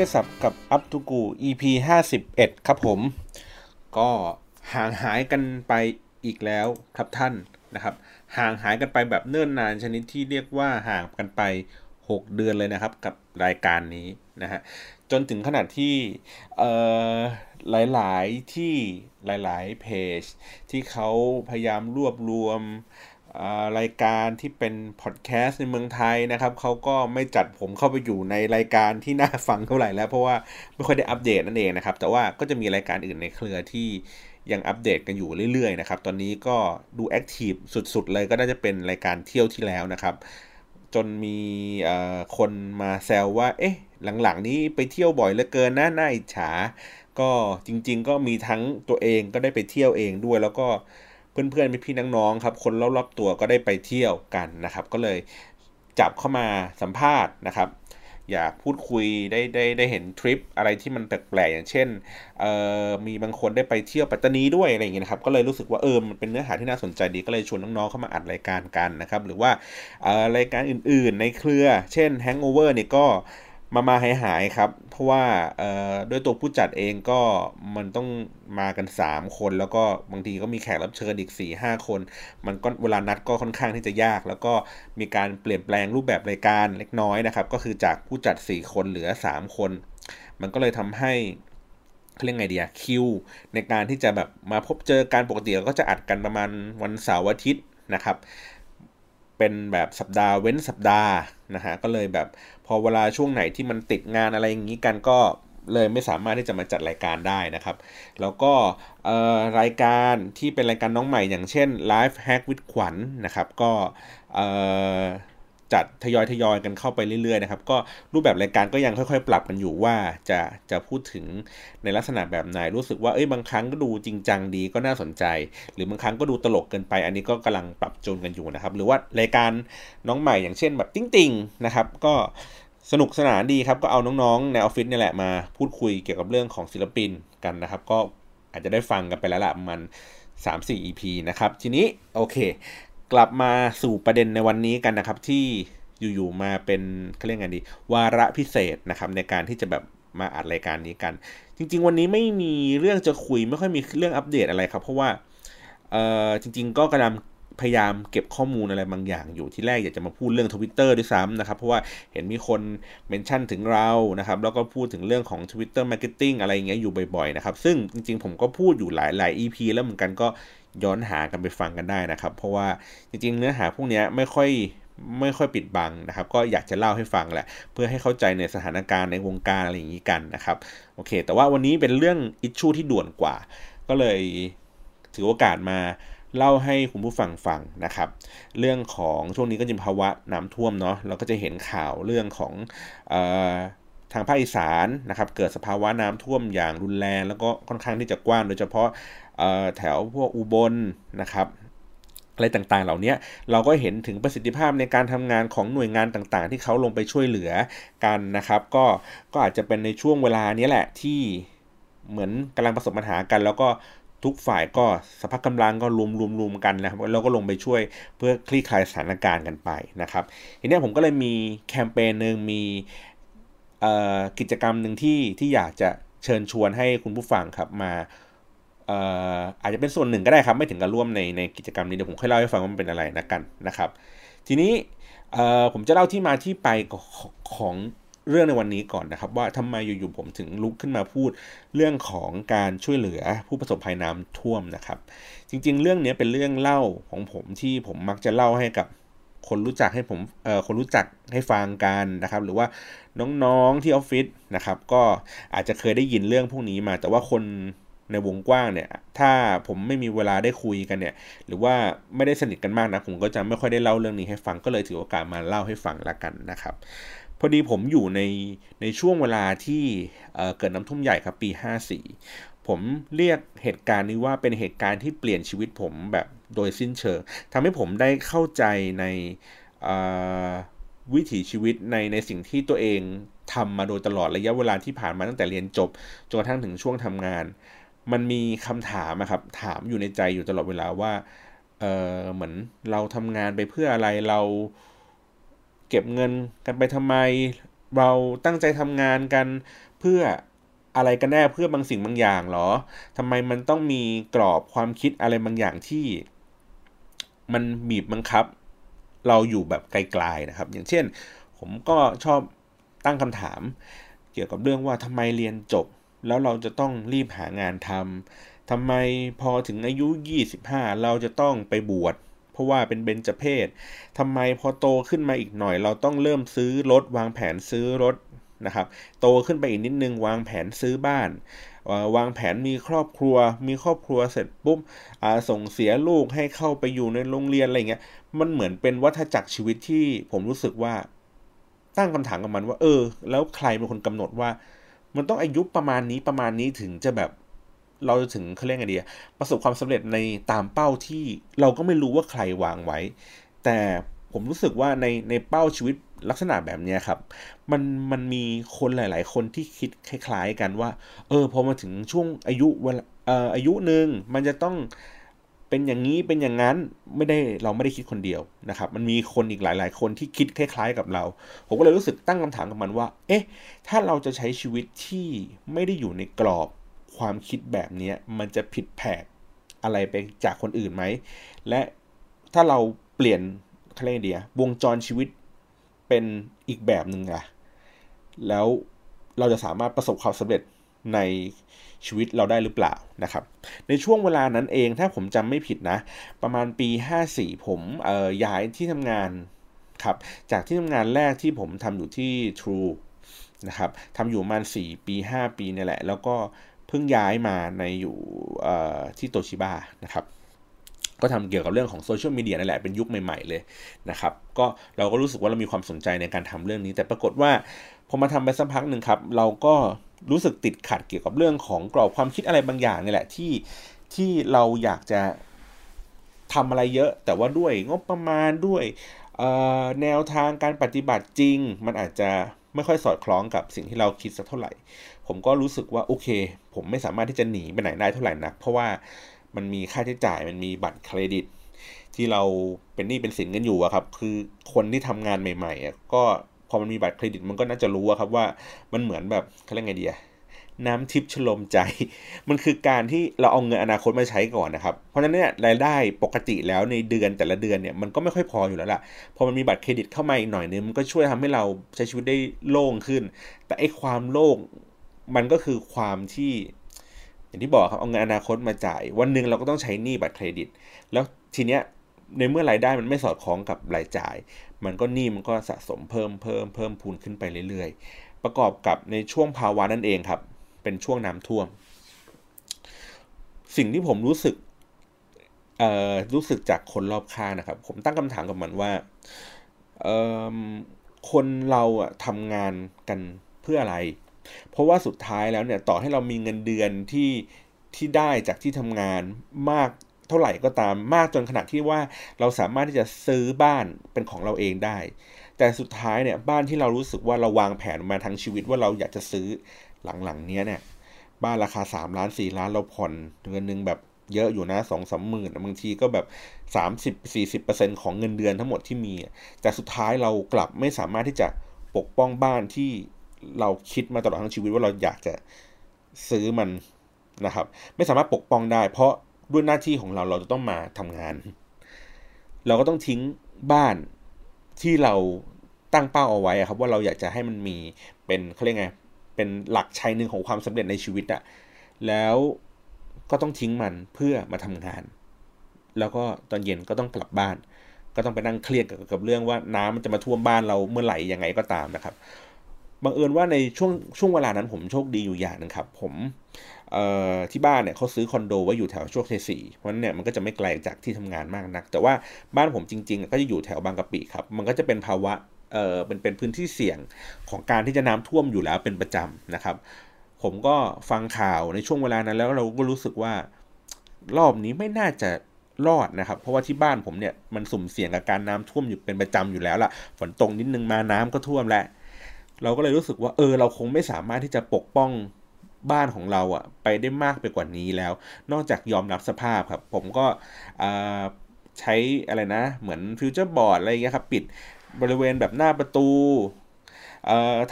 ไม่ได้สับกับอัพทูกู EP 51 ครับผม ก็ห่างหายกันไปอีกแล้วครับท่านนะครับ ห่างหายกันไปแบบเนิ่นนานชนิดที่เรียกว่าห่างกันไป 6 เดือนเลยนะครับกับรายการนี้นะฮะจนถึงขนาดที่เอ่อหลาย ๆ ที่หลาย ๆ เพจ ที่เขาพยายามรวบรวม รายการที่เป็นพอดแคสต์ในเมืองไทยนะครับเขาก็ไม่จัดผมเข้าไปอยู่ในรายการที่น่าฟังเท่าไหร่แล้ว เพราะว่าไม่ค่อยได้อัปเดตนั่นเองนะครับ แต่ว่าก็จะมีรายการอื่นในเครือที่ยังอัปเดตกันอยู่เรื่อยๆนะครับ ตอนนี้ก็ดู active สุดๆเลยก็น่าจะเป็นรายการเที่ยวที่แล้วนะครับ จนมีคนมาแซวว่า เอ๊ะ หลังๆ นี้ไปเที่ยวบ่อยเหลือเกินนะน่าอิจฉา ก็จริง ๆ ก็มีทั้งตัวเองก็ได้ไปเที่ยวเองด้วยแล้วก็ เพื่อนๆพี่น้องๆครับคนรอบๆตัวก็ได้ไปเที่ยวกันนะครับ ก็เลยจับเข้ามาสัมภาษณ์นะครับ อยากพูดคุยได้ได้ได้เห็นทริปอะไรที่มันแปลกๆอย่างเช่นเอ่อมีบางคนได้ไปเที่ยวปัตตานีด้วยอะไรอย่างเงี้ยนะครับก็เลยรู้สึกว่าเออมันเป็นเนื้อหาที่น่าสนใจดีก็เลยชวนน้องๆเข้ามาอัดรายการกันนะครับ หรือว่าเอ่อรายการอื่นๆในเครือ เช่น Hangover เนี่ยก็ มามาหายหายครับ เพราะว่าด้วยตัวผู้จัดเองก็มันต้องมากัน 3 คน แล้วก็บางทีก็มีแขกรับเชิญอีก 4 5 คน มันก็เวลานัดก็ค่อนข้างที่จะยาก แล้วก็มีการเปลี่ยนแปลงรูปแบบรายการเล็กน้อยนะครับ ก็คือจากผู้จัด 4 คนเหลือ 3 คน มันก็เลยทำให้เรียกไงดีอะคิว ในการที่จะแบบมาพบเจอการปกติก็จะอัดกันประมาณวันเสาร์อาทิตย์นะครับ เป็นแบบสัปดาห์เว้นสัปดาห์นะฮะก็เลยแบบ อเวลาช่วงไหนที่มันติดงานอะไรอย่างนี้กันก็เลยไม่สามารถที่จะมาจัดรายการได้นะครับ แล้วก็รายการที่เป็นรายการน้องใหม่อย่างเช่น Live Hack with ขวัญนนะครับ ก็ จัดทยอยทยอยกันเข้าไปเรื่อยๆนะครับก็รูปแบบรายการก็ยังค่อยๆ ปรับกันอยู่ว่าจะจะพูดถึงในลักษณะแบบไหนรู้สึกว่าเอ้ยบางครั้งก็ดูจริงจังดีก็น่าสนใจ หรือบางครั้งก็ดูตลกเกินไป อันนี้ก็กำลังปรับจูนกันอยู่นะครับ หรือว่ารายการน้องใหม่อย่างเช่นแบบติ้งติงนะครับ ก็สนุกสนานดีครับก็เอาน้องๆในออฟฟิศนี่แหละมาพูดคุยเกี่ยวกับเรื่องของศิลปินกันนะครับ ก็อาจจะได้ฟังกันไปแล้วละมัน3-4 EP นะครับ ทีนี้โอเค กลับมาสู่ประเด็นในวันนี้กันนะครับ ที่อยู่ๆมาเป็นเขาเรียกไงดี วาระพิเศษนะครับ ในการที่จะแบบมาอัดรายการนี้กัน จริง ๆ วันนี้ไม่มีเรื่องจะคุยไม่ค่อยมีเรื่องอัปเดตอะไรครับ เพราะว่าเออจริง ๆ ก็กำลังพยายามเก็บข้อมูลอะไรบางอย่างอยู่ที่แรกอยากจะมาพูดเรื่องทวิตเตอร์ด้วยซ้ำนะครับ เพราะว่าเห็นมีคนเมนชั่นถึงเรานะครับ แล้วก็พูดถึงเรื่องของ Twitter Marketing อะไรอย่างเงี้ยอยู่บ่อยๆนะครับ ซึ่งจริงๆ ผมก็พูดอยู่หลายหลาย EP แล้วเหมือนกันก็ ย้อนหากันไปฟังกันได้นะครับ เพราะว่าจริงๆ เนื้อหาพวกนี้ไม่ค่อยไม่ค่อยปิดบังนะครับ ก็อยากจะเล่าให้ฟังแหละ เพื่อให้เข้าใจในสถานการณ์ในวงการอะไรอย่างนี้กันนะครับ โอเค แต่ว่าวันนี้เป็นเรื่องอิชชูที่ด่วนกว่า ก็เลยถือโอกาสมาเล่าให้คุณผู้ฟังฟังนะครับ เรื่องของช่วงนี้ก็จะภาวะน้ำท่วมเนาะเราก็จะเห็นข่าวเรื่องของอทางภาคอีสานนะครับ เกิดสภาวะน้ำท่วมอย่างรุนแรง แล้วก็ค่อนข้างที่จะกว้างโดยเฉพาะ แถวพวกอุบลนะครับอะไรต่างๆ เหล่านี้เราก็เห็นถึงประสิทธิภาพในการทำงานของหน่วยงานต่างๆ ที่เขาลงไปช่วยเหลือกันนะครับ ก็ก็อาจจะเป็นในช่วงเวลานี้แหละที่เหมือนกำลังประสบปัญหากัน แล้วก็ทุกฝ่ายก็สภาพกำลังก็รวมรวมรวมกันนะครับแล้วก็ลงไปช่วยเพื่อคลี่คลายสถานการณ์กันไปนะครับทีนี้ผมก็เลยมีแคมเปญหนึ่งมีกิจกรรมหนึ่งที่ที่อยากจะเชิญชวนให้คุณผู้ฟังครับมา อาจจะเป็นส่วนหนึ่งก็ได้ครับ ไม่ถึงกับร่วมในในกิจกรรมนี้เดี๋ยวผมค่อยเล่าให้ฟังว่ามันเป็นอะไรนะกันนะครับ ทีนี้ผมจะเล่าที่มาที่ไปของเรื่องในวันนี้ก่อนนะครับ ว่าทำไมอยู่ๆผมถึงลุกขึ้นมาพูดเรื่องของการช่วยเหลือผู้ประสบภัยน้ำท่วมนะครับ จริงๆ เรื่องนี้เป็นเรื่องเล่าของผมที่ผมมักจะเล่าให้กับคนรู้จักให้ผมเอ่อคนรู้จักให้ฟังกันนะครับ หรือว่าน้องๆที่ออฟฟิศนะครับ ก็อาจจะเคยได้ยินเรื่องพวกนี้มา แต่ว่าคน ในวงกว้างเนี่ย ถ้าผมไม่มีเวลาได้คุยกันเนี่ย หรือว่าไม่ได้สนิทกันมากนะ ผมก็จะไม่ค่อยได้เล่าเรื่องนี้ให้ฟัง ก็เลยถือโอกาสมาเล่าให้ฟังละกันนะครับ พอดีผมอยู่ในในช่วงเวลาที่เกิดน้ำท่วมใหญ่ครับปี 54 ผมเรียกเหตุการณ์นี้ว่าเป็นเหตุการณ์ที่เปลี่ยนชีวิตผมแบบโดยสิ้นเชิงทำให้ผมได้เข้าใจในวิถีชีวิตในในสิ่งที่ตัวเองทำมาโดยตลอดระยะเวลาที่ผ่านมาตั้งแต่เรียนจบจนกระทั่งถึงช่วงทำงาน มันมีคำถามนะครับถามอยู่ในใจอยู่ตลอดเวลาว่าเออเหมือนเราทำงานไปเพื่ออะไรเราเก็บเงินกันไปทำไม เราตั้งใจทำงานกันเพื่ออะไรกันแน่เพื่อบางสิ่งบางอย่างหรอทำไมมันต้องมีกรอบความคิดอะไรบางอย่างที่ มันบีบบังคับ เราอยู่แบบไกลๆนะครับ อย่างเช่น ผมก็ชอบตั้งคำถาม เกี่ยวกับเรื่องว่าทำไมเรียนจบ แล้วเราจะต้องรีบหางานทำทำไมพอถึงอายุ 25 เราจะต้องไปบวชเพราะว่าเป็นเบญจเพศทำไมพอโตขึ้นมาอีกหน่อย เราต้องเริ่มซื้อรถวางแผนซื้อรถนะครับ โตขึ้นไปอีกนิดนึงวางแผนซื้อบ้าน วางแผนมีครอบครัว มีครอบครัวเสร็จปุ๊บส่งเสียลูกให้เข้าไปอยู่ในโรงเรียนอะไรเงี้ย มันเหมือนเป็นวัฏจักรชีวิตที่ผมรู้สึกว่าตั้งคำถามกับมันว่า เออ แล้วใครเป็นคนกำหนดว่า มันต้องอายุประมาณนี้ประมาณนี้ถึงจะแบบเราจะถึงเขาเรียกไงดีประสบความสำเร็จในตามเป้าที่เราก็ไม่รู้ว่าใครวางไว้ แต่ผมรู้สึกว่าในในเป้าชีวิตลักษณะแบบนี้ครับ มันมันมีคนหลาย ๆ คนที่คิดคล้าย ๆ กันว่า เออพอมาถึงช่วงอายุเวลาอายุหนึ่งมันจะต้อง เป็นอย่างนี้เป็นอย่างนั้นไม่ได้เราไม่ได้คิดคนเดียวนะครับ มันมีคนอีกหลาย ๆ คนที่คิดคล้าย ๆ กับเรา ผมก็เลยรู้สึกตั้งคำถามกับมันว่า เอ๊ะ ถ้าเราจะใช้ชีวิตที่ไม่ได้อยู่ในกรอบความคิดแบบนี้มันจะผิดแผกอะไรไปจากคนอื่นไหม และถ้าเราเปลี่ยนคาเดียวงจรชีวิตเป็นอีกแบบหนึ่งอะแล้วเราจะสามารถประสบความสำเร็จ ในชีวิตเราได้หรือเปล่านะครับ ในช่วงเวลานั้นเองถ้าผมจำไม่ผิดนะ ประมาณปี 54 ผมย้ายที่ทำงานครับ จากที่ทำงานแรกที่ผมทำอยู่ที่ True นะครับทำอยู่ประมาณ 4 ปี 5 ปีนี่แหละ แล้วก็เพิ่งย้ายมาในอยู่ที่โตชิบะนะครับก็ทำเกี่ยวกับเรื่องของโซเชียลมีเดียนั่นแหละเป็นยุคใหม่ ๆ เลยนะครับก็เราก็รู้สึกว่าเรามีความสนใจในการทำเรื่องนี้ แต่ปรากฏว่าพอมาทำไปสักพักหนึ่งครับ เราก็ รู้สึกติดขัดเกี่ยวกับเรื่องของกรอบความคิดอะไรบางอย่างนี่แหละที่ที่เราอยากจะทำอะไรเยอะ แต่ว่าด้วยงบประมาณด้วยแนวทางการปฏิบัติจริง มันอาจจะไม่ค่อยสอดคล้องกับสิ่งที่เราคิดสักเท่าไหร่ ผมก็รู้สึกว่าโอเค ผมไม่สามารถที่จะหนีไปไหนได้เท่าไหร่นัก เพราะว่ามันมีค่าใช้จ่ายมันมีบัตรเครดิต ที่เราเป็นหนี้เป็นสินกันอยู่อะครับ คือคนที่ทำงานใหม่ๆก็ พอมันมีบัตรเครดิตมันก็น่าจะรู้ครับว่ามันเหมือนแบบเขาเรียกไงดีอะน้ำทิพย์ชโลมใจ มันคือการที่เราเอาเงินอนาคตมาใช้ก่อนนะครับ เพราะฉะนั้นเนี่ยรายได้ปกติแล้วในเดือนแต่ละเดือนเนี่ยมันก็ไม่ค่อยพออยู่แล้วล่ะ พอมันมีบัตรเครดิตเข้ามาอีกหน่อยนึงมันก็ช่วยทำให้เราใช้ชีวิตได้โล่งขึ้น แต่ไอ้ความโล่งมันก็คือความที่ อย่างที่บอกครับเอาเงินอนาคตมาจ่าย วันหนึ่งเราก็ต้องใช้หนี้บัตรเครดิต แล้วทีเนี้ยในเมื่อรายได้มันไม่สอดคล้องกับรายจ่าย มันก็หนี้มันก็สะสมเพิ่มเพิ่มเพิ่มพูนขึ้นไปเรื่อยๆ ประกอบกับในช่วงภาวะนั่นเองครับ เป็นช่วงน้ำท่วม สิ่งที่ผมรู้สึกเอ่อรู้สึกจากคนรอบข้างนะครับ ผมตั้งคำถามกับมันว่าเอ่อคนเราอะทำงานกันเพื่ออะไร เพราะว่าสุดท้ายแล้วเนี่ยต่อให้เรามีเงินเดือนที่ที่ได้จากที่ทำงานมาก เท่าไหร่ก็ตามมากจนขนาดที่ว่าเราสามารถที่จะซื้อบ้านเป็นของเราเองได้ แต่สุดท้ายเนี่ยบ้านที่เรารู้สึกว่าเราวางแผนมาทั้งชีวิตว่าเราอยากจะซื้อหลังๆเนี้ยเนี่ยบ้านราคา 3 ล้าน 4 ล้านเราผ่อนเดือนนึงแบบเยอะอยู่นะสองสามหมื่นบางทีก็แบบ 30-40%ของเงินเดือนทั้งหมดที่มี แต่สุดท้ายเรากลับไม่สามารถที่จะปกป้องบ้านที่เราคิดมาตลอดทั้งชีวิตว่าเราอยากจะซื้อมันนะครับ ไม่สามารถปกป้องได้ เพราะ ด้วยหน้าที่ของเราเราจะต้องมาทำงาน เราก็ต้องทิ้งบ้านที่เราตั้งเป้าเอาไว้ครับ ว่าเราอยากจะให้มันมีเป็นเขาเรียกไงเป็นหลักชัยหนึ่งของความสำเร็จในชีวิตอะแล้วก็ต้องทิ้งมันเพื่อมาทำงาน แล้วก็ตอนเย็นก็ต้องกลับบ้าน ก็ต้องไปนั่งเครียดกับเรื่องว่าน้ำมันจะมาท่วมบ้านเราเมื่อไหร่ยังไงก็ตามนะครับบังเอิญว่าในช่วงช่วงเวลานั้นผมโชคดีอยู่อย่างนึงครับ ผม ที่บ้านเนี่ยเขาซื้อคอนโดไว้อยู่แถวโชคชัยสี่เพราะนั้นเนี่ยมันก็จะไม่ไกลจากที่ทำงานมากนัก แต่ว่าบ้านผมจริง ๆ ก็จะอยู่แถวบางกะปิครับ มันก็จะเป็นภาวะเอ่อเป็นเป็นพื้นที่เสี่ยงของการที่จะน้ำท่วมอยู่แล้วเป็นประจำนะครับ ผมก็ฟังข่าวในช่วงเวลานั้น แล้วเราก็รู้สึกว่ารอบนี้ไม่น่าจะรอดนะครับ เพราะว่าที่บ้านผมเนี่ยมันสุ่มเสี่ยงกับการน้ำท่วมอยู่เป็นประจำอยู่แล้วล่ะ ฝนตกนิดนึงมาน้ำก็ท่วมแล้วเราก็เลยรู้สึกว่าเออเราคงไม่สามารถที่จะปกป้อง บ้านของเราอะไปได้มากไปกว่านี้แล้ว นอกจากยอมรับสภาพครับ ผมก็ใช้อะไรนะ เหมือนฟิวเจอร์บอร์ดอะไรเงี้ยครับ ปิดบริเวณแบบหน้าประตู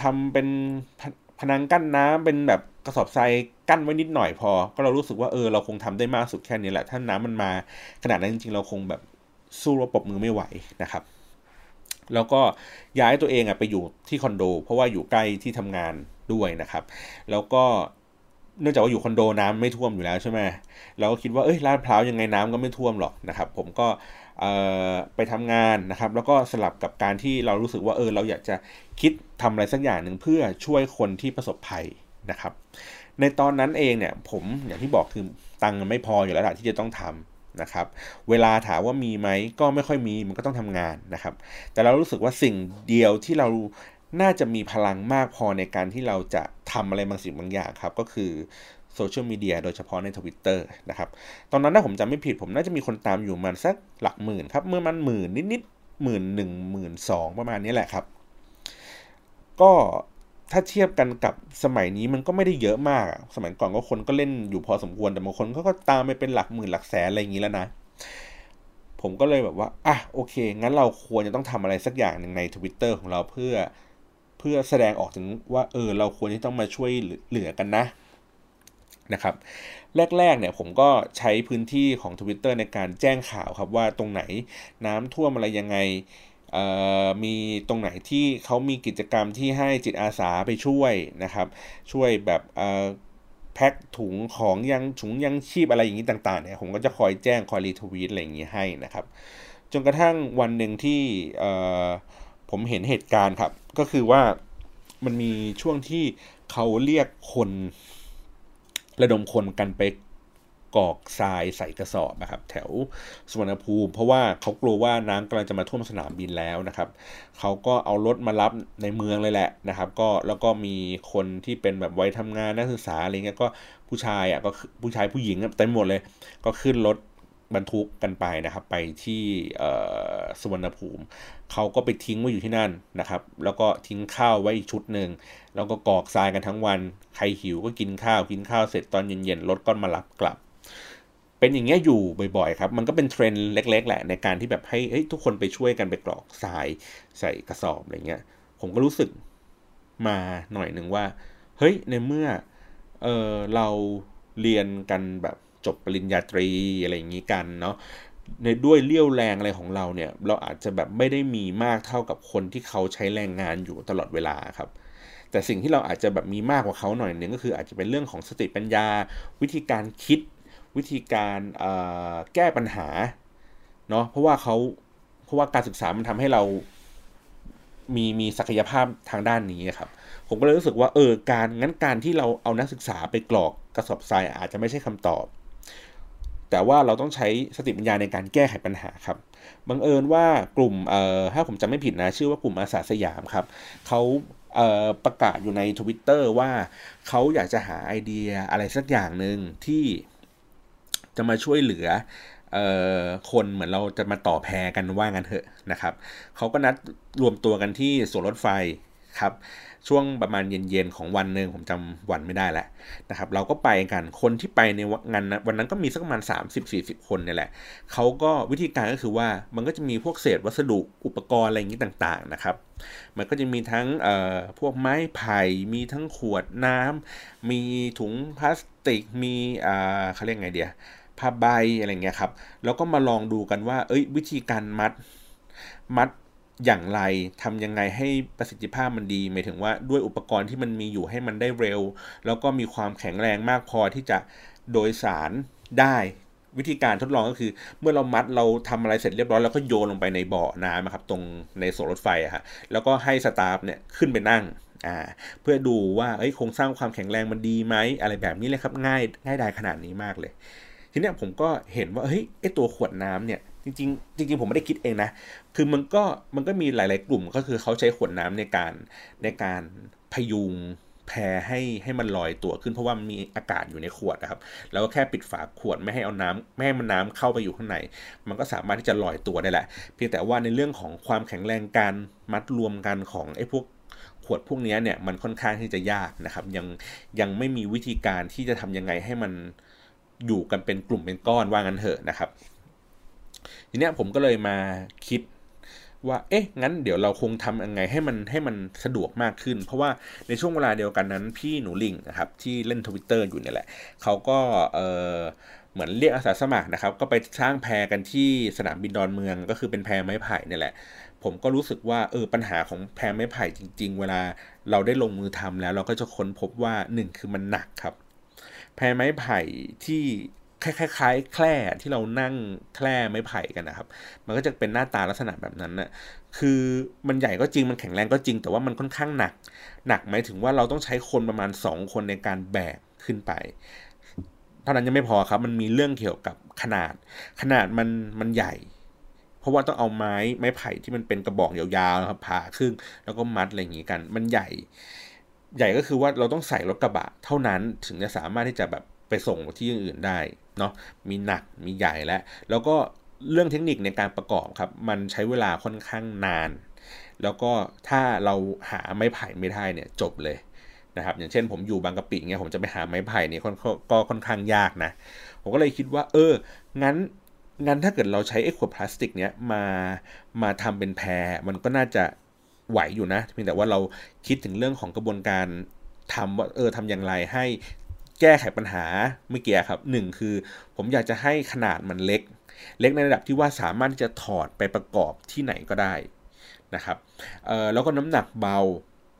ทำเป็นพนังกั้นน้ำเป็นแบบกระสอบทรายกั้นไว้นิดหน่อยพอ ก็เรารู้สึกว่าเออเราคงทำได้มากสุดแค่นี้แหละ ถ้าน้ำมันมาขนาดนั้นจริงๆ เราคงแบบสู้ระบบมือไม่ไหวนะครับ แล้วก็ย้ายตัวเองอะไปอยู่ที่คอนโด เพราะว่าอยู่ใกล้ที่ทำงานด้วยนะครับ แล้วก็ เนื่องจากว่าอยู่คอนโดน้ำไม่ท่วมอยู่แล้วใช่ไหมเราก็คิดว่าเอ้ยลาดพร้าวยังไงน้ำก็ไม่ท่วมหรอกนะครับ ผมก็ไปทำงานนะครับ แล้วก็สลับกับการที่เรารู้สึกว่าเออเราอยากจะคิดทำอะไรสักอย่างหนึ่งเพื่อช่วยคนที่ประสบภัยนะครับ ในตอนนั้นเองเนี่ยผมอย่างที่บอกคือตังค์ไม่พออยู่แล้วแหละที่จะต้องทำนะครับเวลาถามว่ามีไหมก็ไม่ค่อยมีมันก็ต้องทำงานนะครับ แต่เรารู้สึกว่าสิ่งเดียวที่เรา น่าจะมีพลังมากพอในการที่เราจะทำอะไรบางสิ่งบางอย่างครับ ก็คือโซเชียลมีเดียโดยเฉพาะใน Twitter นะครับ ตอนนั้นถ้าผมจำไม่ผิดผมน่าจะมีคนตามอยู่มันสักหลักหมื่นครับ เมื่อมันหมื่นนิดๆหมื่นหนึ่งหมื่นสองประมาณนี้แหละครับ ก็ถ้าเทียบกันกับสมัยนี้มันก็ไม่ได้เยอะมาก สมัยก่อนก็คนก็เล่นอยู่พอสมควร แต่บางคนเขาก็ตามไปเป็นหลักหมื่นหลักแสนอะไรอย่างนี้แล้วนะ ผมก็เลยแบบว่า อะโอเค งั้นเราควรจะต้องทำอะไรสักอย่างหนึ่งใน Twitter ของเราเพื่อ เพื่อแสดงออกถึงว่าเออเราควรที่ต้องมาช่วยเหลือกันนะนะครับแรกๆเนี่ยผมก็ใช้พื้นที่ของ Twitter ในการแจ้งข่าวครับว่าตรงไหนน้ำท่วมอะไรยังไงมีตรงไหนที่เขามีกิจกรรมที่ให้จิตอาสาไปช่วยนะครับ ช่วยแบบแพ็คถุงของยังถุงยังชีพอะไรอย่างนี้ต่างๆเนี่ยผมก็จะคอยแจ้งคอยรีทวีตอะไรอย่างนี้ให้นะครับ จนกระทั่งวันหนึ่งที่ ผมเห็นเหตุการณ์ครับ ก็คือว่ามันมีช่วงที่เขาเรียกคนระดมคนกันไปกอกทรายใส่กระสอบนะครับ แถวสุวรรณภูมิ เพราะว่าเขากลัวว่าน้ำกำลังจะมาท่วมสนามบินแล้วนะครับเขาก็เอารถมารับในเมืองเลยแหละนะครับ ก็แล้วก็มีคนที่เป็นแบบไวัยทำงานนักศึกษาอะไรเงี้ยก็ผู้ชายอะก็ผู้ชายผู้หญิงเต็มหมดเลย ก็ขึ้นรถ บรรทุกกันไปนะครับ ไปที่สุวรรณภูมิเขาก็ไปทิ้งไว้อยู่ที่นั่นนะครับ แล้วก็ทิ้งข้าวไว้อีกชุดหนึ่งแล้วก็กอกทรายกันทั้งวัน ใครหิวก็กินข้าวกินข้าวเสร็จตอนเย็นๆรถก็มารับกลับ เป็นอย่างเงี้ยอยู่บ่อยๆครับ มันก็เป็นเทรนด์เล็ก ๆ แหละในการที่แบบให้ทุกคนไปช่วยกันไปกรอกทรายใส่กระสอบอะไรเงี้ย ผมก็รู้สึกมาหน่อยหนึ่งว่า เฮ้ยในเมื่อเออเราเรียนกันแบบ จบปริญญาตรีอะไรอย่างนี้กันเนาะในด้วยเลี้ยวแรงอะไรของเราเนี่ยเราอาจจะแบบไม่ได้มีมากเท่ากับคนที่เขาใช้แรงงานอยู่ตลอดเวลาครับแต่สิ่งที่เราอาจจะแบบมีมากกว่าเขาหน่อยนึงก็คืออาจจะเป็นเรื่องของสติปัญญา วิธีการคิด วิธีการแก้ปัญหาเนาะเพราะว่าเขาเพราะว่าการศึกษามันทำให้เรามีมีศักยภาพทางด้านนี้ครับ ผมก็เลยรู้สึกว่าเออการงั้นการที่เราเอานักศึกษาไปกรอกกระสอบทรายอาจจะไม่ใช่คำตอบ แต่ว่าเราต้องใช้สติปัญญาในการแก้ไขปัญหาครับบังเอิญว่ากลุ่มเอ่อถ้าผมจำไม่ผิดนะชื่อว่ากลุ่มอาสาสยามครับเขาเประกาศอยู่ใน Twitter ว่าเขาอยากจะหาไอเดียอะไรสักอย่างหนึ่งที่จะมาช่วยเหลือเออคนเหมือนเราจะมาต่อแพรกันว่างันเถอะนะครับเขาก็นัดรวมตัวกันที่สวนรถไฟ ครับช่วงประมาณเย็นๆของวันหนึ่งผมจำวันไม่ได้แล้วนะครับเราก็ไปกันคนที่ไปในงานวันนั้นก็มีสักประมาณ 30-40 คนเนี่ยแหละเขาก็วิธีการก็คือว่ามันก็จะมีพวกเศษวัสดุอุปกรณ์อะไรอย่างนี้ต่างๆนะครับมันก็จะมีทั้งพวกไม้ไผ่มีทั้งขวดน้ำมีถุงพลาสติกมีเขาเรียกไงเดียผ้าใบอะไรเงี้ยครับแล้วก็มาลองดูกันว่า เอ้ยวิธีการมัดมัด อย่างไรทำยังไงให้ประสิทธิภาพมันดีหมายถึงว่าด้วยอุปกรณ์ที่มันมีอยู่ให้มันได้เร็ว แล้วก็มีความแข็งแรงมากพอที่จะโดยสารได้วิธีการทดลองก็คือ เมื่อเรามัดเราทำอะไรเสร็จเรียบร้อยแล้วก็โยนลงไปในบ่อน้ำครับตรงในโซรถไฟอะฮะแล้วก็ให้สตาฟเนี่ยขึ้นไปนั่งอ่าเพื่อดูว่าเอ้ยโครงสร้างความแข็งแรงมันดีไหมอะไรแบบนี้เลยครับง่ายง่ายดายขนาดนี้มากเลย ทีเนี้ยผมก็เห็นว่าเฮ้ยไอตัวขวดน้ำเนี่ย จริงๆจริงๆผมไม่ได้คิดเองนะ คือมันก็มันก็มีหลาย ๆ กลุ่มก็คือเขาใช้ขวดน้ำในการในการพยุงแพรให้ให้มันลอยตัวขึ้นเพราะว่ามีอากาศอยู่ในขวดนะครับ แล้วก็แค่ปิดฝาขวดไม่ให้เอาน้ำไม่ให้มันน้ำเข้าไปอยู่ข้างใน มันก็สามารถที่จะลอยตัวได้แหละ เพียงแต่ว่าในเรื่องของความแข็งแรงการมัดรวมกันของไอ้พวกขวดพวกนี้เนี่ยมันค่อนข้างที่จะยากนะครับ ยังยังไม่มีวิธีการที่จะทำยังไงให้มันอยู่กันเป็นกลุ่มเป็นก้อนว่างั้นเถอะนะครับ ทีเนี้ยผมก็เลยมาคิดว่า เอ๊ะ งั้นเดี๋ยวเราคงทำยังไงให้มันให้มันสะดวกมากขึ้น เพราะว่าในช่วงเวลาเดียวกันนั้น พี่หนูลิงนะครับที่เล่นทวิตเตอร์อยู่เนี่ยแหละ เขาก็เออเหมือนเรียกอาสาสมัครนะครับ ก็ไปสร้างแพรกันที่สนามบินดอนเมือง ก็คือเป็นแพรไม้ไผ่เนี่ยแหละ ผมก็รู้สึกว่าเออปัญหาของแพรไม้ไผ่จริง ๆ เวลาเราได้ลงมือทำแล้ว เราก็จะค้นพบว่าหนึ่งคือมันหนักครับแพรไม้ไผ่ที่ คล้ายๆแคร่ที่เรานั่งแคร่ไม้ไผ่กันนะครับ มันก็จะเป็นหน้าตาลักษณะแบบนั้นนะ่ะคือมันใหญ่ก็จริงมันแข็งแรงก็จริง แต่ว่ามันค่อนข้างหนัก หนักหมายถึงว่าเราต้องใช้คนประมาณ 2 คนในการแบกขึ้นไป เท่านั้นยังไม่พอครับ มันมีเรื่องเกี่ยวกับขนาด ขนาดมันมันใหญ่ เพราะว่าต้องเอาไม้ไม้ไผ่ที่มันเป็นกระบอกยาวๆนะครับผ่าครึ่งแล้วก็มัดอะไรอย่างงี้กัน มันใหญ่ ใหญ่ก็คือว่าเราต้องใส่รถกระบะ เท่านั้นถึงจะสามารถที่จะแบบไปส่งที่อื่นได้ เนาะมีหนักมีใหญ่แล้วแล้วก็เรื่องเทคนิคในการประกอบครับ มันใช้เวลาค่อนข้างนาน แล้วก็ถ้าเราหาไม้ไผ่ไม่ได้เนี่ยจบเลยนะครับอย่างเช่นผมอยู่บางกะปิเงี้ยผมจะไปหาไม้ไผ่เนี่ยก็ค่อนข้างยากนะ ผมก็เลยคิดว่า เออ งั้นงั้นถ้าเกิดเราใช้ไอ้ขวดพลาสติกเนี้ยมามาทำเป็นแพรมันก็น่าจะไหวอยู่นะเพียงแต่ว่าเราคิดถึงเรื่องของกระบวนการทำว่าเออทำอย่างไรให้ แก้ไขปัญหาเมื่อกี้ครับหนึ่งคือ ผมอยากจะให้ขนาดมันเล็ก เล็กในระดับที่ว่าสามารถที่จะถอดไปประกอบที่ไหนก็ได้นะครับแล้วก็น้ำหนักเบา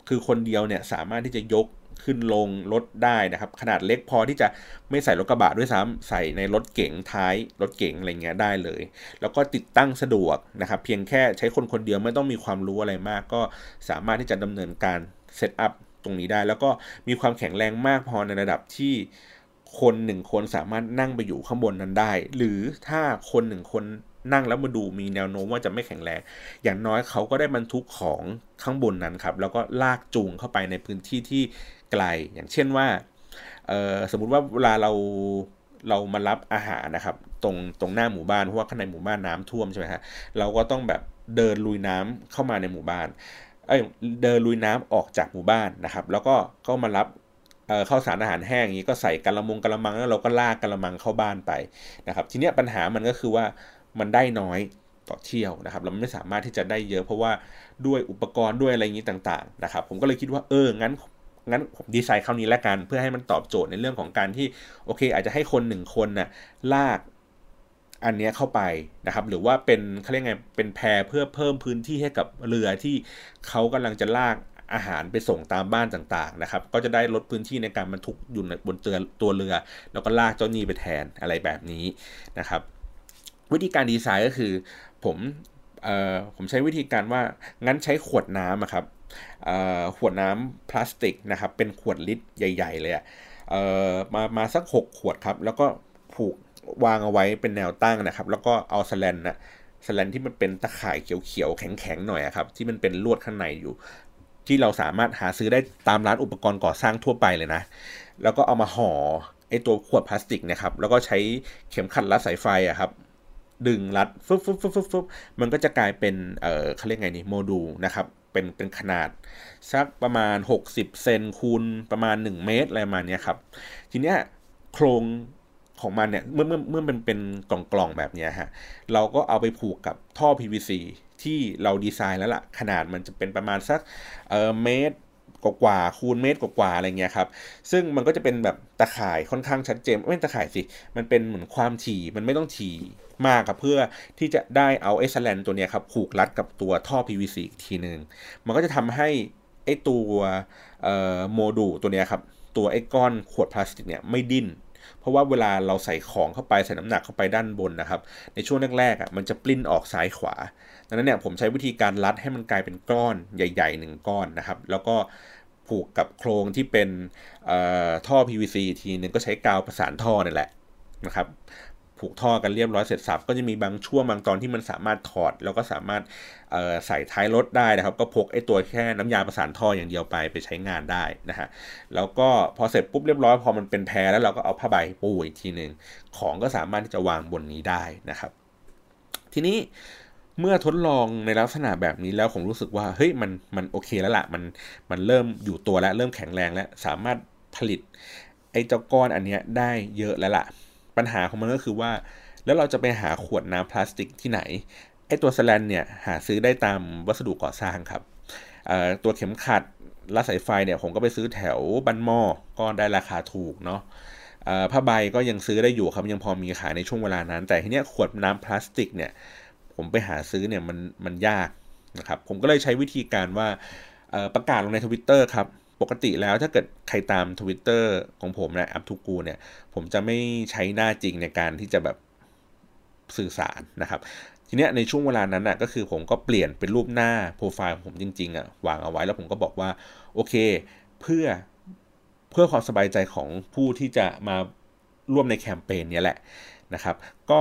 คือคนเดียวเนี่ยสามารถที่จะยกขึ้นลงรถได้นะครับ ขนาดเล็กพอที่จะไม่ใส่รถกระบะด้วยซ้ำใส่ในรถเก๋งท้ายรถเก๋งอะไรเงี้ยได้เลย แล้วก็ติดตั้งสะดวกนะครับ เพียงแค่ใช้คนคนเดียวไม่ต้องมีความรู้อะไรมาก ก็สามารถที่จะดำเนินการเซตอัพ รงนี้ได้ แล้วก็มีความแข็งแรงมากพอในระดับที่คนหนึ่งคนสามารถนั่งไปอยู่ข้างบนนั้นได้ หรือถ้าคนหนึ่งคนนั่งแล้วมาดูมีแนวโน้มว่าจะไม่แข็งแรง อย่างน้อยเขาก็ได้บรรทุกของข้างบนนั้นครับ แล้วก็ลากจูงเข้าไปในพื้นที่ที่ไกล อย่างเช่นว่า สมมุติว่าเวลาเราเรามารับอาหารนะครับ ตรงตรงหน้าหมู่บ้านเพราะว่าข้างในหมู่บ้านน้ำท่วมใช่ไหมฮะเราก็ต้องแบบเดินลุยน้ำเข้ามาในหมู่บ้าน เอ้ยเดินลุยน้ำออกจากหมู่บ้านนะครับ แล้วก็ก็มารับเข้าสารอาหารแห้งอย่างนี้ก็ใส่กระมงกระมังแล้วเราก็ลากกระมังเข้าบ้านไปนะครับ ทีนี้ปัญหามันก็คือว่ามันได้น้อยต่อเที่ยวนะครับ เราไม่สามารถที่จะได้เยอะเพราะว่าด้วยอุปกรณ์ด้วยอะไรอย่างนี้ต่างๆนะครับ ผมก็เลยคิดว่าเอองั้นงั้นผมดีไซน์คราวนี้แล้วกัน เพื่อให้มันตอบโจทย์ในเรื่องของการที่โอเค อาจจะให้คนหนึ่งคนนะ่ะลาก อันนี้เข้าไปนะครับ หรือว่าเป็นเขาเรียกไงเป็นแพรเพื่อเพิ่มพื้นที่ให้กับเรือที่เขากำลังจะลากอาหารไปส่งตามบ้านต่างๆนะครับ ก็จะได้ลดพื้นที่ในการบรรทุกอยู่บนเตือตัวเรือ แล้วก็ลากเจ้าหนี้ไปแทนอะไรแบบนี้นะครับ วิธีการดีไซน์ก็คือ ผมผมใช้วิธีการว่างั้นใช้ขวดน้ำครับขวดน้ำพลาสติกนะครับ เป็นขวดลิตรใหญ่ ๆ เลยอะมามาสัก 6 ขวดครับ แล้วก็ผูก วางเอาไว้เป็นแนวตั้งนะครับ แล้วก็เอาสแลนนะสแลนที่มันเป็นตะข่ายเขียวๆแข็งๆหน่อยครับ ที่มันเป็นลวดข้างในอยู่ ที่เราสามารถหาซื้อได้ตามร้านอุปกรณ์ก่อสร้างทั่วไปเลยนะ แล้วก็เอามาห่อไอตัวขวดพลาสติกนะครับ แล้วก็ใช้เข็มขัดรัดสายไฟอะครับ ดึงรัดฟึบฟึบฟึบฟึบฟึบมันก็จะกลายเป็น เออเขาเรียกไงนี่โมดูลนะครับ เป็นเป็นขนาด สักประมาณ 60 เซนคูณประมาณ 1 เมตรอะไรมาเนี้ยครับ ทีเนี้ยโครง ของมันเนี่ยเมื่อเมื่อเมื่อมันเป็นกล่องกล่องแบบเนี้ยฮะเราก็เอาไปผูกกับท่อ PVC ที่เราดีไซน์แล้วละ่ะ ขนาดมันจะเป็นประมาณสักเออเมตรกว่าคูณเมตรกว่าอะไรเงี้ยครับ ซึ่งมันก็จะเป็นแบบตะข่ายค่อนข้างชัดเจนไม่ตะข่ายสิ มันเป็นเหมือนความถี่มันไม่ต้องถี่มากครับเพื่อที่จะได้เอาเอสแลนตัวเนี้ยครับผูกรัดกับตัวท่อ PVC อีกทีหนึ่งมันก็จะทำให้ไอตัวโมดูลตัวเนี้ยครับ ตัวไอ้ก้อนขวดพลาสติกเนี่ยไม่ดิ้น เพราะว่าเวลาเราใส่ของเข้าไปใส่น้ำหนักเข้าไปด้านบนนะครับ ในช่วงแรกๆอะมันจะปลิ้นออกซ้ายขวา ดังนั้นเนี่ยผมใช้วิธีการรัดให้มันกลายเป็นก้อนใหญ่ๆหนึ่งก้อนนะครับ แล้วก็ผูกกับโครงที่เป็นท่อ PVC ทีนึงก็ใช้กาวประสานท่อนี่แหละนะครับ ผูกท่อกันเรียบร้อยเสร็จสับก็จะมีบางช่วงบางตอนที่มันสามารถถอด แล้วก็สามารถใส่ท้ายรถได้นะครับ ก็พกไอ้ตัวแค่น้ำยาประสานท่ออย่างเดียวไปไปใช้งานได้นะฮะแล้วก็พอเสร็จปุ๊บเรียบร้อยพอมันเป็นแพรแล้วเราก็เอาผ้าใบปูอีกทีหนึ่งของก็สามารถที่จะวางบนนี้ได้นะครับ ทีนี้เมื่อทดลองในลักษณะแบบนี้แล้วผมรู้สึกว่าเฮ้ยมันมันโอเคแล้วละ่ะมันมันเริ่มอยู่ตัวแล้วเริ่มแข็งแรงแล้วสามารถผลิตไอ้เจ้าก้อนอันเนี้ยได้เยอะแล้วละ่ะ ปัญหาของมันก็คือว่า แล้วเราจะไปหาขวดน้ำพลาสติกที่ไหนไอตัวสแลนเนี่ยหาซื้อได้ตามวัสดุก่อสร้างครับตัวเข็มขัดรัดสายไฟเนี่ยผมก็ไปซื้อแถวบ้านหม้อก็ได้ราคาถูกเนาะผ้าใบก็ยังซื้อได้อยู่ครับยังพอมีขายในช่วงเวลานั้น แต่ทีเนี้ยขวดน้ำพลาสติกเนี่ยผมไปหาซื้อเนี่ยมันมันยากนะครับผมก็เลยใช้วิธีการว่าประกาศลงในทวิตเตอร์ครับ ปกติแล้วถ้าเกิดใครตาม Twitter ของผมนะอัพทุกูเนี่ย ผมจะไม่ใช้หน้าจริงในการที่จะแบบสื่อสารนะครับ ทีเนี้ยในช่วงเวลานั้นนะก็คือผมก็เปลี่ยนเป็นรูปหน้าโปรไฟล์ของผมจริงๆอะ่ะวางเอาไว้แล้วผมก็บอกว่า โอเค เพื่อเพื่อความสบายใจของผู้ที่จะมาร่วมในแคมเปญนี้แหละนะครับ ก็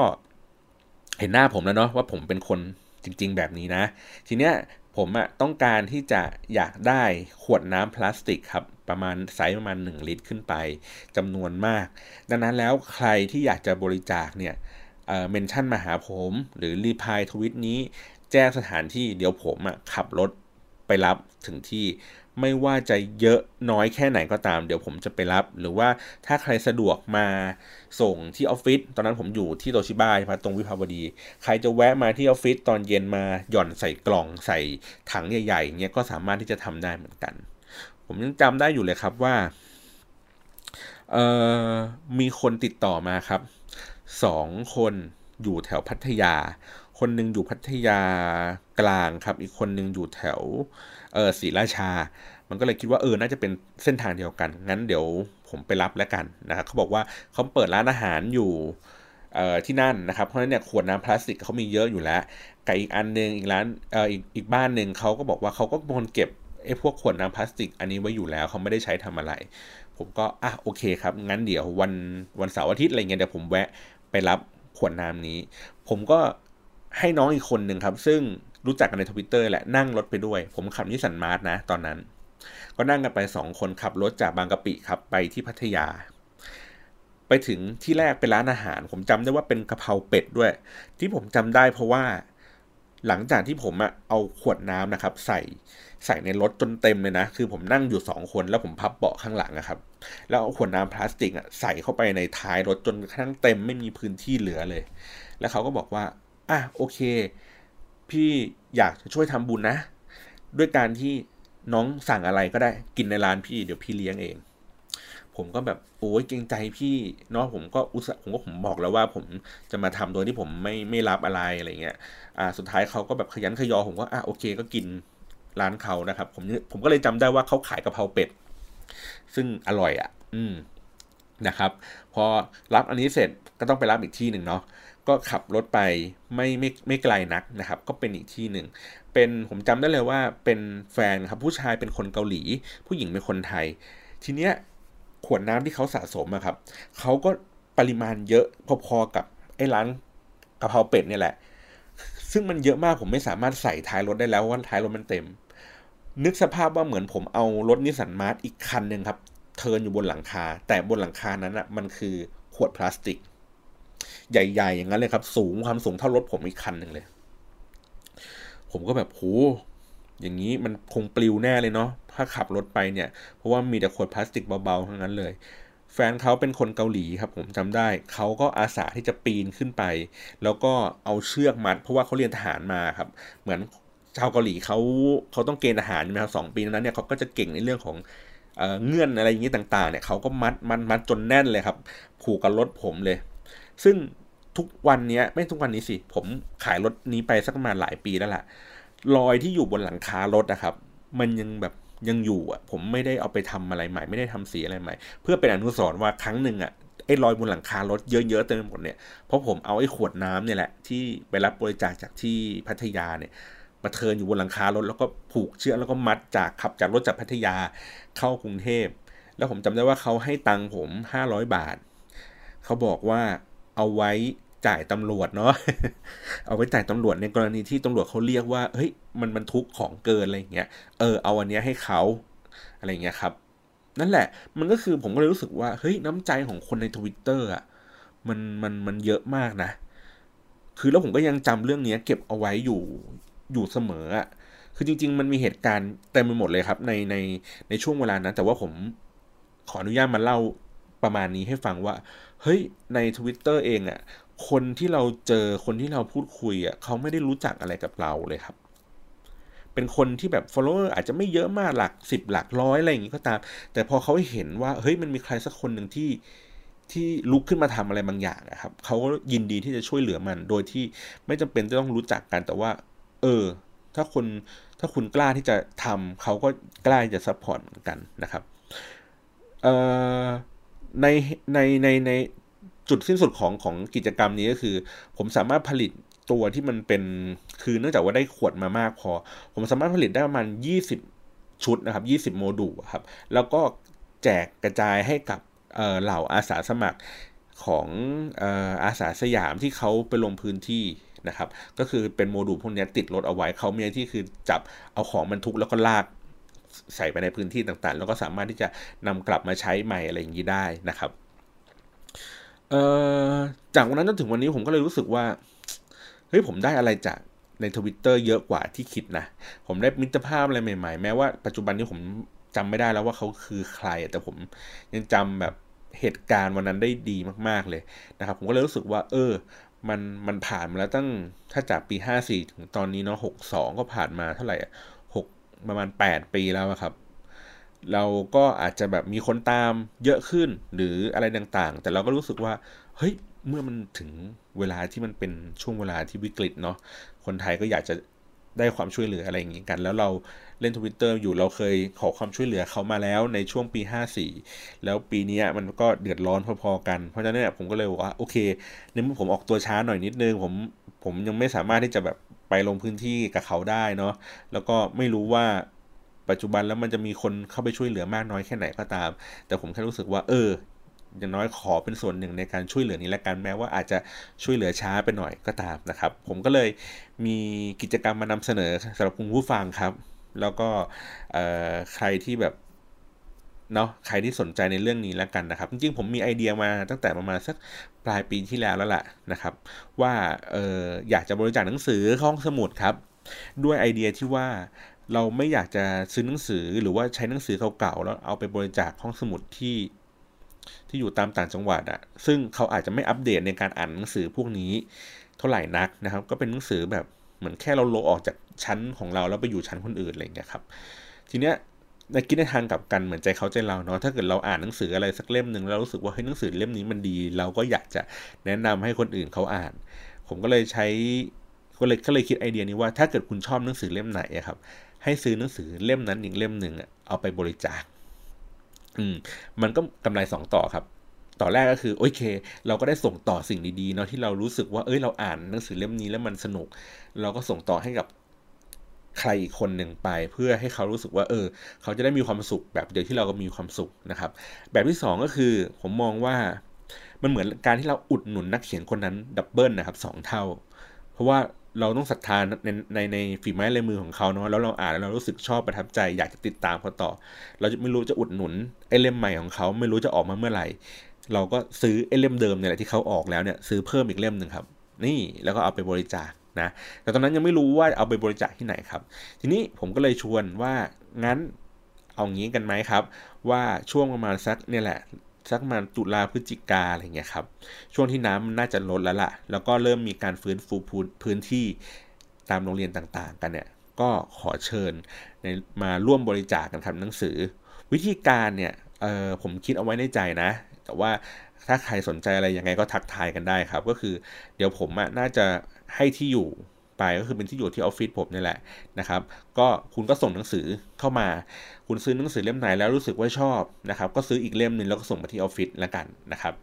เห็นหน้าผมแล้วเนาะว่าผมเป็นคนจริง ๆ แบบนี้นะ ทีเนี้ย ผมอะต้องการที่จะอยากได้ขวดน้ำพลาสติกครับประมาณไซส์ประมาณ 1 ลิตรขึ้นไปจำนวนมาก ดังนั้นแล้วใครที่อยากจะบริจาคเนี่ยmention มาหาผม หรือ reply tweet นี้ แจ้งสถานที่เดี๋ยวผมอะขับรถไปรับถึงที่ ไม่ว่าจะเยอะน้อยแค่ไหนก็ตาม เดี๋ยวผมจะไปรับ หรือว่าถ้าใครสะดวกมาส่งที่ออฟฟิศตอนนั้นผมอยู่ที่โตชิบะครับตรงวิภาวดี ใครจะแวะมาที่ออฟฟิศตอนเย็นมาหย่อนใส่กล่องใส่ถังใหญ่ๆเงี้ยก็สามารถที่จะทำได้เหมือนกัน ผมยังจำได้อยู่เลยครับว่าเอ่อมีคนติดต่อมาครับสองคน อยู่แถวพัทยา คนหนึ่งอยู่พัทยากลางครับ อีกคนหนึ่งอยู่แถวเออศรีราชา มันก็เลยคิดว่าเออน่าจะเป็นเส้นทางเดียวกัน งั้นเดี๋ยวผมไปรับแล้วกันนะครับเขาบอกว่าเขาเปิดร้านอาหารอยู่เออที่นั่นนะครับ เพราะฉะนั้นเนี่ยขวดน้ำพลาสติกเขามีเยอะอยู่แล้วกับอีกอันหนึ่งอีกร้านเอออีกอีกบ้านหนึ่งเขาก็บอกว่าเขาก็เป็นคนเก็บไอ้พวกขวดน้ำพลาสติก อันนี้ไว้อยู่แล้วเขาไม่ได้ใช้ทำอะไร ผมก็อะโอเคครับ งั้นเดี๋ยววันวันเสาร์อาทิตย์อะไรเงี้ยเดี๋ยวผมแวะไปรับ ขวดน้ำนี้ ผมก็ให้น้องอีกคนหนึ่งครับ ซึ่งรู้จักกันในทวิตเตอร์แหละนั่งรถไปด้วย ผมขับนิสสันมาร์ทนะ ตอนนั้น ก็นั่งกันไปสองคนขับรถจากบางกะปิครับไปที่พัทยา ไปถึงที่แรกเป็นร้านอาหาร ผมจำได้ว่าเป็นกะเพราเป็ดด้วย ที่ผมจำได้เพราะว่าหลังจากที่ผมอะเอาขวดน้ำนะครับ ใส่ใส่ในรถจนเต็มเลยนะ คือผมนั่งอยู่สองคนแล้วผมพับเบาะข้างหลังนะครับแล้วเอาขวดน้ำพลาสติกอะใส่เข้าไปในท้ายรถจนกระทั่งเต็มไม่มีพื้นที่เหลือเลย แล้วเขาก็บอกว่าอะโอเค พี่อยากจะช่วยทำบุญนะ ด้วยการที่น้องสั่งอะไรก็ได้กินในร้านพี่เดี๋ยวพี่เลี้ยงเอง ผมก็แบบโอ้ยเกรงใจพี่เนาะผมก็อุตส่าห์ผมก็ผมบอกแล้วว่าผมจะมาทำโดยที่ผมไม่ไม่รับอะไรอะไรเงี้ยอ่าสุดท้ายเขาก็แบบขยันขยอผมก็อะโอเคก็กินร้านเขานะครับผมผมก็เลยจำได้ว่าเขาขายกะเพราเป็ด ซึ่งอร่อยอะ่ะ อืมนะครับ พอรับอันนี้เสร็จก็ต้องไปรับอีกที่หนึ่งเนาะก็ขับรถไปไม่ไม่ไม่ไกลนักนะครับ ก็เป็นอีกที่หนึ่งเป็นผมจำได้เลยว่าเป็นแฟนครับผู้ชายเป็นคนเกาหลี ผู้หญิงเป็นคนไทย ทีเนี้ยขวดน้ำที่เขาสะสมอะครับเขาก็ปริมาณเยอะพอๆกับไอ้ร้านกะเพราเป็ดเนี่ยแหละ ซึ่งมันเยอะมากผมไม่สามารถใส่ท้ายรถได้แล้วว่าท้ายรถมันเต็ม นึกสภาพว่าเหมือนผมเอารถนิสสันมาร์ทอีกคันหนึ่งครับ เทินอยู่บนหลังคา แต่บนหลังคานั้นอะมันคือขวดพลาสติก ใหญ่ ๆ อย่างนั้นเลยครับ สูงความสูงเท่ารถผมอีกคันหนึ่งเลย ผมก็แบบโหอย่างนี้มันคงปลิวแน่เลยเนาะถ้าขับรถไปเนี่ย เพราะว่ามีแต่ขวดพลาสติกเบาๆทั้งนั้นเลย แฟนเขาเป็นคนเกาหลีครับ ผมจำได้ เขาก็อาสาที่จะปีนขึ้นไป แล้วก็เอาเชือกมัด เพราะว่าเขาเรียนทหารมาครับ เหมือน ชาวเกาหลีเขาเขาต้องเกณฑ์ทหารใช่ไหมครับสองปีนั้นเนี่ยเขาก็จะเก่งในเรื่องของเงื่อนอะไรอย่างนี้ต่างๆเนี่ยเขาก็มัดมัดมัดจนแน่นเลยครับผูกกับรถผมเลย ซึ่งทุกวันนี้ไม่ทุกวันนี้สิ ผมขายรถนี้ไปสักประมาณหลายปีแล้วแหละรอยที่อยู่บนหลังคารถนะครับ มันยังแบบยังอยู่อะ ผมไม่ได้เอาไปทำอะไรใหม่ ไม่ได้ทำสีอะไรใหม่ เพื่อเป็นอนุสรณ์ว่าครั้งหนึ่งอะไอ้รอยบนหลังคารถเยอะๆเต็มไปหมดเนี่ยเพราะผมเอาไอ้ขวดน้ำเนี่ยแหละที่ไปรับบริจาคจากที่พัทยาเนี่ย มาเทินอยู่บนหลังคารถแล้วก็ผูกเชือกแล้วก็มัดจากขับจากรถจากพัทยาเข้ากรุงเทพ แล้วผมจำได้ว่าเขาให้ตังค์ผมห้าร้อยบาท เขาบอกว่าเอาไว้จ่ายตำรวจเนาะ เอาไว้จ่ายตำรวจในกรณีที่ตำรวจเขาเรียกว่า เฮ้ย มันบรรทุกของเกินอะไรเงี้ย เออ เอาอันเนี้ยให้เขาอะไรเงี้ยครับ นั่นแหละ มันก็คือผมก็เลยรู้สึกว่า เฮ้ย น้ำใจของคนในทวิตเตอร์อะ มัน มัน มันเยอะมากนะ คือแล้วผมก็ยังจำเรื่องเนี้ย เก็บเอาไว้อยู่ อยู่เสมออะคือจริง ๆ มันมีเหตุการณ์เต็มไปหมดเลยครับ ในในในช่วงเวลานั้น แต่ว่าผมขออนุญาตมาเล่าประมาณนี้ให้ฟังว่า เฮ้ยใน Twitter เองอะ่ะคนที่เราเจอคนที่เราพูดคุยอะ่ะเขาไม่ได้รู้จักอะไรกับเราเลยครับ เป็นคนที่แบบ follower อาจจะไม่เยอะมากหลักสิบหลักร้อยอะไรอย่างงี้ก็ตาม แต่พอเขาเห็นว่า เฮ้ยมันมีใครสักคนหนึ่งที่ที่ลุกขึ้นมาทำอะไรบางอย่างนะครับเขาก็ยินดีที่จะช่วยเหลือมัน โดยที่ไม่จำเป็นจะต้องรู้จักกันแต่ว่า เออ ถ้าคนถ้าคุณกล้าที่จะทำเขาก็กล้าจะ support เหมือนกันนะครับเอ่อในในในในจุดสิ้นสุดของของกิจกรรมนี้ก็คือ ผมสามารถผลิตตัวที่มันเป็นคือเนื่องจากว่าได้ขวดมามากพอ ผมสามารถผลิตได้ประมาณ 20 ชุดนะครับ 20 โมดูลครับ แล้วก็แจกกระจายให้กับเหล่าอาสาสมัครของอาสาสยามที่เขาไปลงพื้นที่ นะครับ ก็คือเป็นโมดูลพวกนี้ติดรถเอาไว้เขามีที่คือจับเอาของบรรทุกแล้วก็ลากใส่ไปในพื้นที่ต่างๆ แล้วก็สามารถที่จะนำกลับมาใช้ใหม่อะไรอย่างนี้ได้นะครับจากวันนั้นจนถึงวันนี้ผมก็เลยรู้สึกว่าเฮ้ยผมได้อะไรจากในทวิตเตอร์เยอะกว่าที่คิดนะ ผมได้มิตรภาพอะไรใหม่ๆ แม้ว่าปัจจุบันนี้ผมจำไม่ได้แล้วว่าเขาคือใคร แต่ผมยังจำแบบเหตุการณ์วันนั้นได้ดีมากๆเลยนะครับ ผมก็เลยรู้สึกว่า เออ มันมันผ่านมาแล้วตั้งถ้าจากปีห้าสี่ถึงตอนนี้เนาะหกสองก็ผ่านมาเท่าไหร่หกประมาณแปดปีแล้วครับ เราก็อาจจะแบบมีคนตามเยอะขึ้นหรืออะไรต่างๆ แต่เราก็รู้สึกว่า เฮ้ยเมื่อมันถึงเวลาที่มันเป็นช่วงเวลาที่วิกฤตเนาะคนไทยก็อยากจะ ได้ความช่วยเหลืออะไรอย่างงี้กัน แล้วเราเล่นทวิตเตอร์อยู่เราเคยขอความช่วยเหลือเขามาแล้วในช่วงปี 54 แล้วปีนี้มันก็เดือดร้อนพอๆกัน เพราะฉะนั้นเนี่ยผมก็เลยว่าโอเคในเมื่อผมออกตัวช้าหน่อยนิดนึงผมผมยังไม่สามารถที่จะแบบไปลงพื้นที่กับเขาได้เนาะแล้วก็ไม่รู้ว่าปัจจุบันแล้วมันจะมีคนเข้าไปช่วยเหลือมากน้อยแค่ไหนก็ตาม แต่ผมแค่รู้สึกว่าเออ อย่างน้อยขอเป็นส่วนหนึ่งในการช่วยเหลือนี้และกันแม้ว่าอาจจะช่วยเหลือช้าไปหน่อยก็ตามนะครับ ผมก็เลยมีกิจกรรมมานำเสนอสำหรับคุณผู้ฟังครับ แล้วก็ใครที่แบบเนาะใครที่สนใจในเรื่องนี้แล้วกันนะครับ จริงๆผมมีไอเดียมาตั้งแต่ประมาณสักปลายปีที่แล้วแล้วแหละนะครับ ว่าอออยากจะบริจาคหนังสือห้องสมุดครับ ด้วยไอเดียที่ว่าเราไม่อยากจะซื้อหนังสือหรือว่าใช้หนังสือเก่าๆแล้วเอาไปบริจาคห้องสมุดที่ ที่อยู่ตามต่างจังหวัดอะซึ่งเขาอาจจะไม่อัปเดตในการอ่านหนังสือพวกนี้เท่าไหร่นักนะครับ ก็เป็นหนังสือแบบเหมือนแค่เราโลออกจากชั้นของเราแล้วไปอยู่ชั้นคนอื่นอะไรเงี้ยครับ ทีเนี้ยในคิดในทางกับกันเหมือนใจเขาใจเราเนาะถ้าเกิดเราอ่านหนังสืออะไรสักเล่มหนึ่งแล้วรู้สึกว่าเฮ้ยหนังสือเล่มนี้มันดี เราก็อยากจะแนะนำให้คนอื่นเขาอ่าน ผมก็เลยใช้ก็เลยก็เลยคิดไอเดียนี้ว่าถ้าเกิดคุณชอบหนังสือเล่มไหนครับให้ซื้อหนังสือเล่มนั้นอีกเล่มหนึ่งเอาไปบริจาค อืมมันก็กำไรสองต่อครับ ต่อแรกก็คือ โอเค เราก็ได้ส่งต่อสิ่งดีๆเนาะที่เรารู้สึกว่าเอ้ยเราอ่านหนังสือเล่มนี้แล้วมันสนุก เราก็ส่งต่อให้กับใครอีกคนหนึ่งไปเพื่อให้เขารู้สึกว่า เออ เขาจะได้มีความสุขแบบเดียวที่เราก็มีความสุขนะครับ แบบที่ 2 ก็คือ ผมมองว่ามันเหมือนการที่เราอุดหนุนนักเขียนคนนั้นดับเบิลนะครับสองเท่า เพราะว่า เราต้องศรัทธาในในในฝีไม้ลายมือของเขาเนาะแล้วเราอ่านแล้วเรารู้สึกชอบประทับใจ อยากจะติดตามเขาต่อ เราจะไม่รู้จะอุดหนุนไอเล่มใหม่ของเขาไม่รู้จะออกมาเมื่อไหร่ เราก็ซื้อไอเล่มเดิมเนี่ยแหละที่เขาออกแล้วเนี่ยซื้อเพิ่มอีกเล่มหนึ่งครับ นี่แล้วก็เอาไปบริจาคนะแต่ตอนนั้นยังไม่รู้ว่าเอาไปบริจาคที่ไหนครับ ทีนี้ผมก็เลยชวนว่างั้นเอางี้กันไหมครับ ว่าช่วงประมาณสักเนี่ยแหละ สักมาตุลาพฤศจิกาอะไรเงี้ยครับ ช่วงที่น้ำมันน่าจะลดแล้วล่ะ แล้วก็เริ่มมีการฟื้นฟูพื้นที่ตามโรงเรียนต่างๆ กันเนี่ย ก็ขอเชิญมาร่วมบริจาคกันครับหนังสือ วิธีการเนี่ยผมคิดเอาไว้ในใจนะ แต่ว่าถ้าใครสนใจอะไรยังไงก็ทักทายกันได้ครับ ก็คือเดี๋ยวผมน่าจะให้ที่อยู่ ไปก็คือเป็นที่อยู่ที่ออฟฟิศผมนี่แหละนะครับ ก็คุณก็ส่งหนังสือเข้ามา คุณซื้อหนังสือเล่มไหนแล้วรู้สึกว่าชอบนะครับ ก็ซื้ออีกเล่มหนึ่งแล้วก็ส่งมาที่ออฟฟิศแล้วกันนะครับ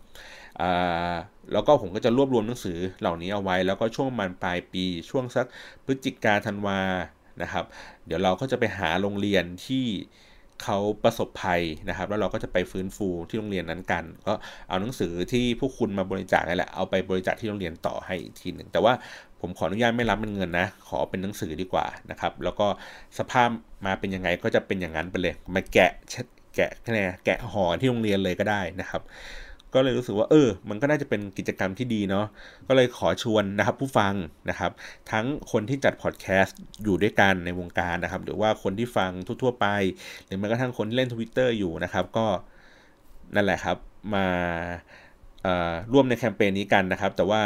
แล้วก็ผมก็จะรวบรวมหนังสือเหล่านี้เอาไว้ แล้วก็ช่วงมันปลายปีช่วงสักพฤศจิกาธันวานะครับ เดี๋ยวเราก็จะไปหาโรงเรียนที่ เขาประสบภัยนะครับ แล้วเราก็จะไปฟื้นฟูที่โรงเรียนนั้นกัน ก็เอาหนังสือที่พวกคุณมาบริจาคนี่แหละเอาไปบริจาคที่โรงเรียนต่อให้อีกทีหนึ่งแต่ว่าผมขออนุญาตไม่รับเป็นเงินนะ ขอเป็นหนังสือดีกว่านะครับ แล้วก็สภาพมาเป็นยังไงก็จะเป็นอย่างนั้นไปเลยมาแกะแกะแค่แกะห่อที่โรงเรียนเลยก็ได้นะครับ ก็เลยรู้สึกว่าเออ มันก็น่าจะเป็นกิจกรรมที่ดีเนาะก็เลยขอชวนนะครับผู้ฟังนะครับ ทั้งคนที่จัดพอดแคสต์อยู่ด้วยกันในวงการนะครับ หรือว่าคนที่ฟังทั่วๆไป หรือแม้กระทั่งคนที่เล่นทวิตเตอร์อยู่นะครับ ก็นั่นแหละครับมาร่วมในแคมเปญนี้กันนะครับ แต่ว่า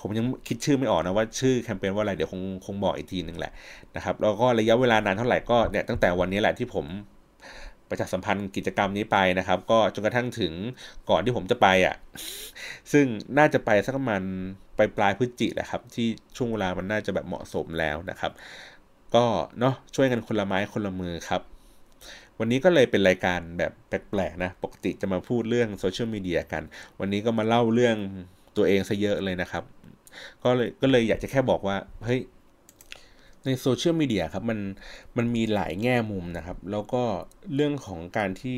ผมยังคิดชื่อไม่ออกนะว่าชื่อแคมเปญว่าอะไรเดี๋ยวคงคงบอกอีกทีหนึ่งแหละนะครับแล้วก็ระยะเวลานานเท่าไหร่ก็เนี่ยตั้งแต่วันนี้แหละที่ผม ประชาสัมพันธ์กิจกรรมนี้ไปนะครับ ก็จนกระทั่งถึงก่อนที่ผมจะไปอะ่ะ ซึ่งน่าจะไปสักประมาณปลายปลายพฤศจิแหละครับ ที่ช่วงเวลามันน่าจะแบบเหมาะสมแล้วนะครับ ก็เนาะช่วยกันคนละไม้คนละมือครับ วันนี้ก็เลยเป็นรายการแบบแปลกๆนะ ปกติจะมาพูดเรื่องโซเชียลมีเดียกัน วันนี้ก็มาเล่าเรื่องตัวเองซะเยอะเลยนะครับ ก็เลยก็เลยอยากจะแค่บอกว่าเฮ้ย ในโซเชียลมีเดียครับมันมันมีหลายแง่มุมนะครับ แล้วก็เรื่องของการที่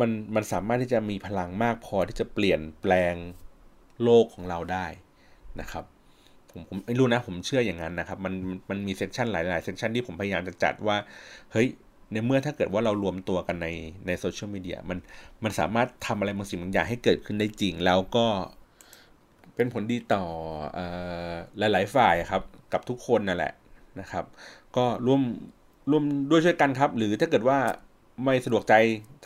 มันมันสามารถที่จะมีพลังมากพอที่จะเปลี่ยนแปลงโลกของเราได้นะครับ ผมผมไม่รู้นะผมเชื่ออย่างนั้นนะครับ มันมันมีเซสชันหลายๆเซสชันที่ผมพยายามจะจัดว่า เฮ้ยในเมื่อถ้าเกิดว่าเรารวมตัวกันในในโซเชียลมีเดียมันมันสามารถทำอะไรบางสิ่งบางอย่างให้เกิดขึ้นได้จริง แล้วก็ เป็นผลดีต่ออหลาย ๆ ฝ่ายครับ กับทุกคนนั่นแหละนะครับ ก็ร่วมร่วมด้วยช่วยกันครับ หรือถ้าเกิดว่าไม่สะดวกใจ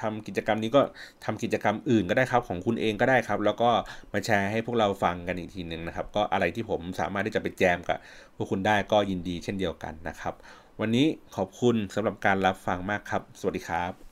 ทำกิจกรรมนี้ก็ทำกิจกรรมอื่นก็ได้ครับ ของคุณเองก็ได้ครับ แล้วก็มาแชร์ให้พวกเราฟังกันอีกทีหนึ่งนะครับ ก็อะไรที่ผมสามารถที่จะไปแจมกับพวกคุณได้ก็ยินดีเช่นเดียวกันนะครับ วันนี้ขอบคุณสำหรับการรับฟังมากครับ สวัสดีครับ